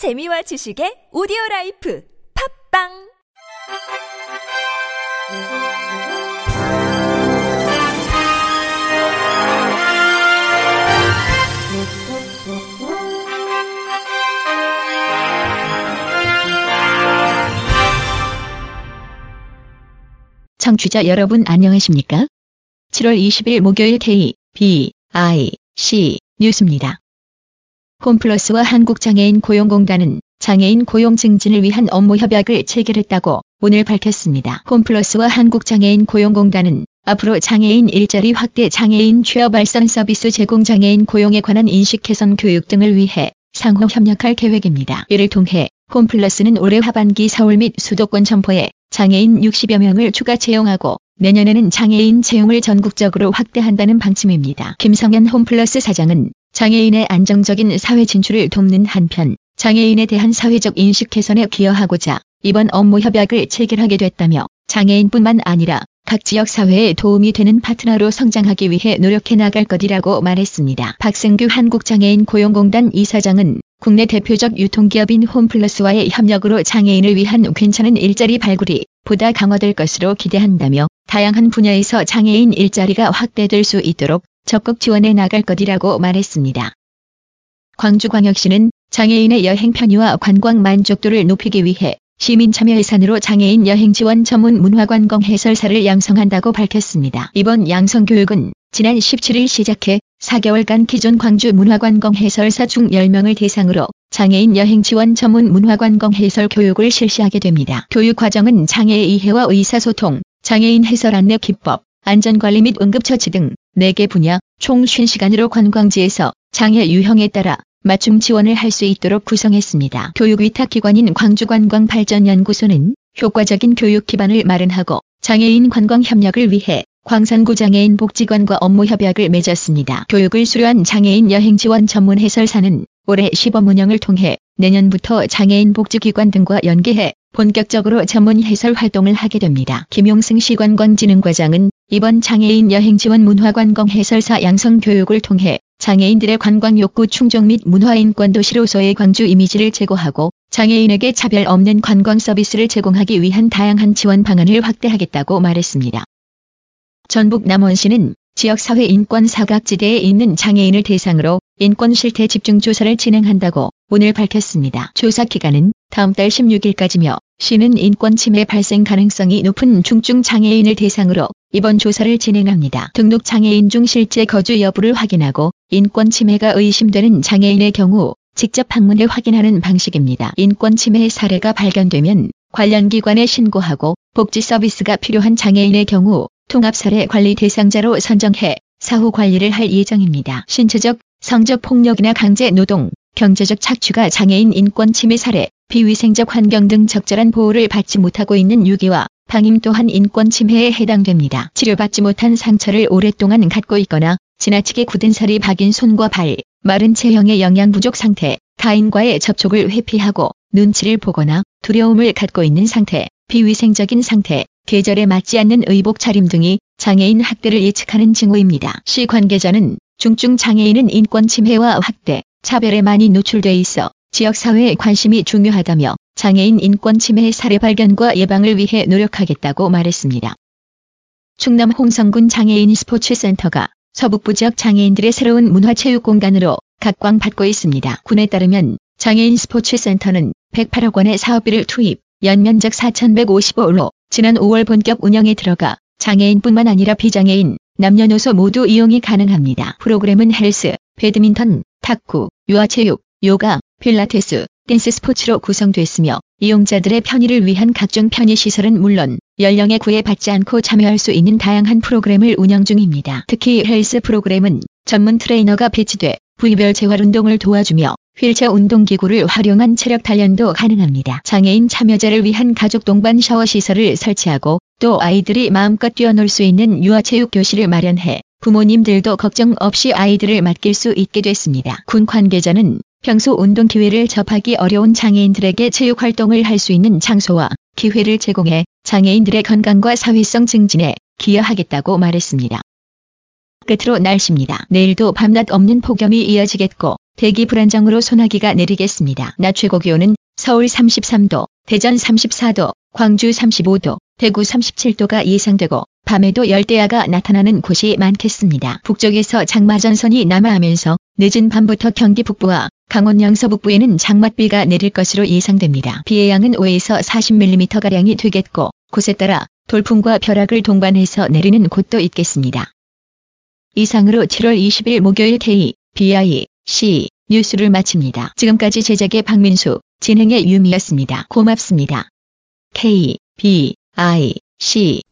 재미와 지식의 오디오 라이프 팝빵 청취자 여러분 안녕하십니까? 7월 20일 목요일 K, B, I, C 뉴스입니다. 홈플러스와 한국장애인 고용공단은 장애인 고용 증진을 위한 업무 협약을 체결했다고 오늘 밝혔습니다. 홈플러스와 한국장애인 고용공단은 앞으로 장애인 일자리 확대 장애인 취업 발산 서비스 제공 장애인 고용에 관한 인식 개선 교육 등을 위해 상호 협력할 계획입니다. 이를 통해 홈플러스는 올해 하반기 서울 및 수도권 점포에 장애인 60여 명을 추가 채용하고 내년에는 장애인 채용을 전국적으로 확대한다는 방침입니다. 김성현 홈플러스 사장은 장애인의 안정적인 사회 진출을 돕는 한편 장애인에 대한 사회적 인식 개선에 기여하고자 이번 업무 협약을 체결하게 됐다며 장애인뿐만 아니라 각 지역 사회에 도움이 되는 파트너로 성장하기 위해 노력해 나갈 것이라고 말했습니다. 박승규 한국장애인 고용공단 이사장은 국내 대표적 유통기업인 홈플러스와의 협력으로 장애인을 위한 괜찮은 일자리 발굴이 보다 강화될 것으로 기대한다며 다양한 분야에서 장애인 일자리가 확대될 수 있도록 적극 지원해 나갈 것이라고 말했습니다. 광주광역시는 장애인의 여행 편의와 관광 만족도를 높이기 위해 시민 참여 예산으로 장애인 여행 지원 전문 문화관광 해설사를 양성한다고 밝혔습니다. 이번 양성 교육은 지난 17일 시작해 4개월간 기존 광주 문화관광 해설사 중 10명을 대상으로 장애인 여행 지원 전문 문화관광 해설 교육을 실시하게 됩니다. 교육 과정은 장애 이해와 의사소통, 장애인 해설 안내 기법, 안전관리 및 응급처치 등 4개 분야 총 50시간으로 관광지에서 장애 유형에 따라 맞춤 지원을 할 수 있도록 구성했습니다. 교육위탁기관인 광주관광발전연구소는 효과적인 교육 기반을 마련하고 장애인 관광 협력을 위해 광산구 장애인 복지관과 업무 협약을 맺었습니다. 교육을 수료한 장애인 여행 지원 전문 해설사는 올해 시범 운영을 통해 내년부터 장애인 복지기관 등과 연계해 본격적으로 전문 해설 활동을 하게 됩니다. 김용승 시관광진흥과장은 이번 장애인 여행 지원 문화관광 해설사 양성 교육을 통해 장애인들의 관광 욕구 충족 및 문화인권 도시로서의 광주 이미지를 제고하고 장애인에게 차별 없는 관광 서비스를 제공하기 위한 다양한 지원 방안을 확대하겠다고 말했습니다. 전북 남원시는 지역사회 인권 사각지대에 있는 장애인을 대상으로 인권 실태 집중 조사를 진행한다고 오늘 밝혔습니다. 조사 기간은 다음 달 16일까지며 시는 인권 침해 발생 가능성이 높은 중증 장애인을 대상으로 이번 조사를 진행합니다. 등록 장애인 중 실제 거주 여부를 확인하고 인권 침해가 의심되는 장애인의 경우 직접 방문해 확인하는 방식입니다. 인권 침해 사례가 발견되면 관련 기관에 신고하고 복지 서비스가 필요한 장애인의 경우 통합 사례 관리 대상자로 선정해 사후 관리를 할 예정입니다. 신체적, 성적 폭력이나 강제 노동, 경제적 착취가 장애인 인권 침해 사례, 비위생적 환경 등 적절한 보호를 받지 못하고 있는 유기와 방임 또한 인권 침해에 해당됩니다. 치료받지 못한 상처를 오랫동안 갖고 있거나 지나치게 굳은 살이 박인 손과 발, 마른 체형의 영양 부족 상태, 타인과의 접촉을 회피하고 눈치를 보거나 두려움을 갖고 있는 상태, 비위생적인 상태, 계절에 맞지 않는 의복 차림 등이 장애인 학대를 예측하는 징후입니다. 시 관계자는 중증 장애인은 인권 침해와 학대, 차별에 많이 노출돼 있어 지역사회의 관심이 중요하다며 장애인 인권 침해 사례 발견과 예방을 위해 노력하겠다고 말했습니다. 충남 홍성군 장애인 스포츠센터가 서북부 지역 장애인들의 새로운 문화체육 공간으로 각광받고 있습니다. 군에 따르면 장애인 스포츠센터는 108억 원의 사업비를 투입, 연면적 4,155로 지난 5월 본격 운영에 들어가 장애인뿐만 아니라 비장애인, 남녀노소 모두 이용이 가능합니다. 프로그램은 헬스, 배드민턴, 탁구, 유아체육, 요가, 필라테스, 댄스 스포츠로 구성됐으며 이용자들의 편의를 위한 각종 편의 시설은 물론 연령에 구애받지 않고 참여할 수 있는 다양한 프로그램을 운영 중입니다. 특히 헬스 프로그램은 전문 트레이너가 배치돼 부위별 재활 운동을 도와주며 휠체어 운동기구를 활용한 체력 단련도 가능합니다. 장애인 참여자를 위한 가족 동반 샤워 시설을 설치하고 또 아이들이 마음껏 뛰어놀 수 있는 유아체육 교실을 마련해 부모님들도 걱정 없이 아이들을 맡길 수 있게 됐습니다. 군 관계자는 평소 운동 기회를 접하기 어려운 장애인들에게 체육 활동을 할 수 있는 장소와 기회를 제공해 장애인들의 건강과 사회성 증진에 기여하겠다고 말했습니다. 끝으로 날씨입니다. 내일도 밤낮 없는 폭염이 이어지겠고 대기 불안정으로 소나기가 내리겠습니다. 낮 최고 기온은 서울 33도, 대전 34도, 광주 35도, 대구 37도가 예상되고 밤에도 열대야가 나타나는 곳이 많겠습니다. 북쪽에서 장마전선이 남하하면서 늦은 밤부터 경기 북부와 강원 영서 북부에는 장맛비가 내릴 것으로 예상됩니다. 비의 양은 5에서 40mm가량이 되겠고 곳에 따라 돌풍과 벼락을 동반해서 내리는 곳도 있겠습니다. 이상으로 7월 20일 목요일 K, BI, C 뉴스를 마칩니다. 지금까지 제작의 박민수, 진행의 유미였습니다. 고맙습니다. K, B, I, C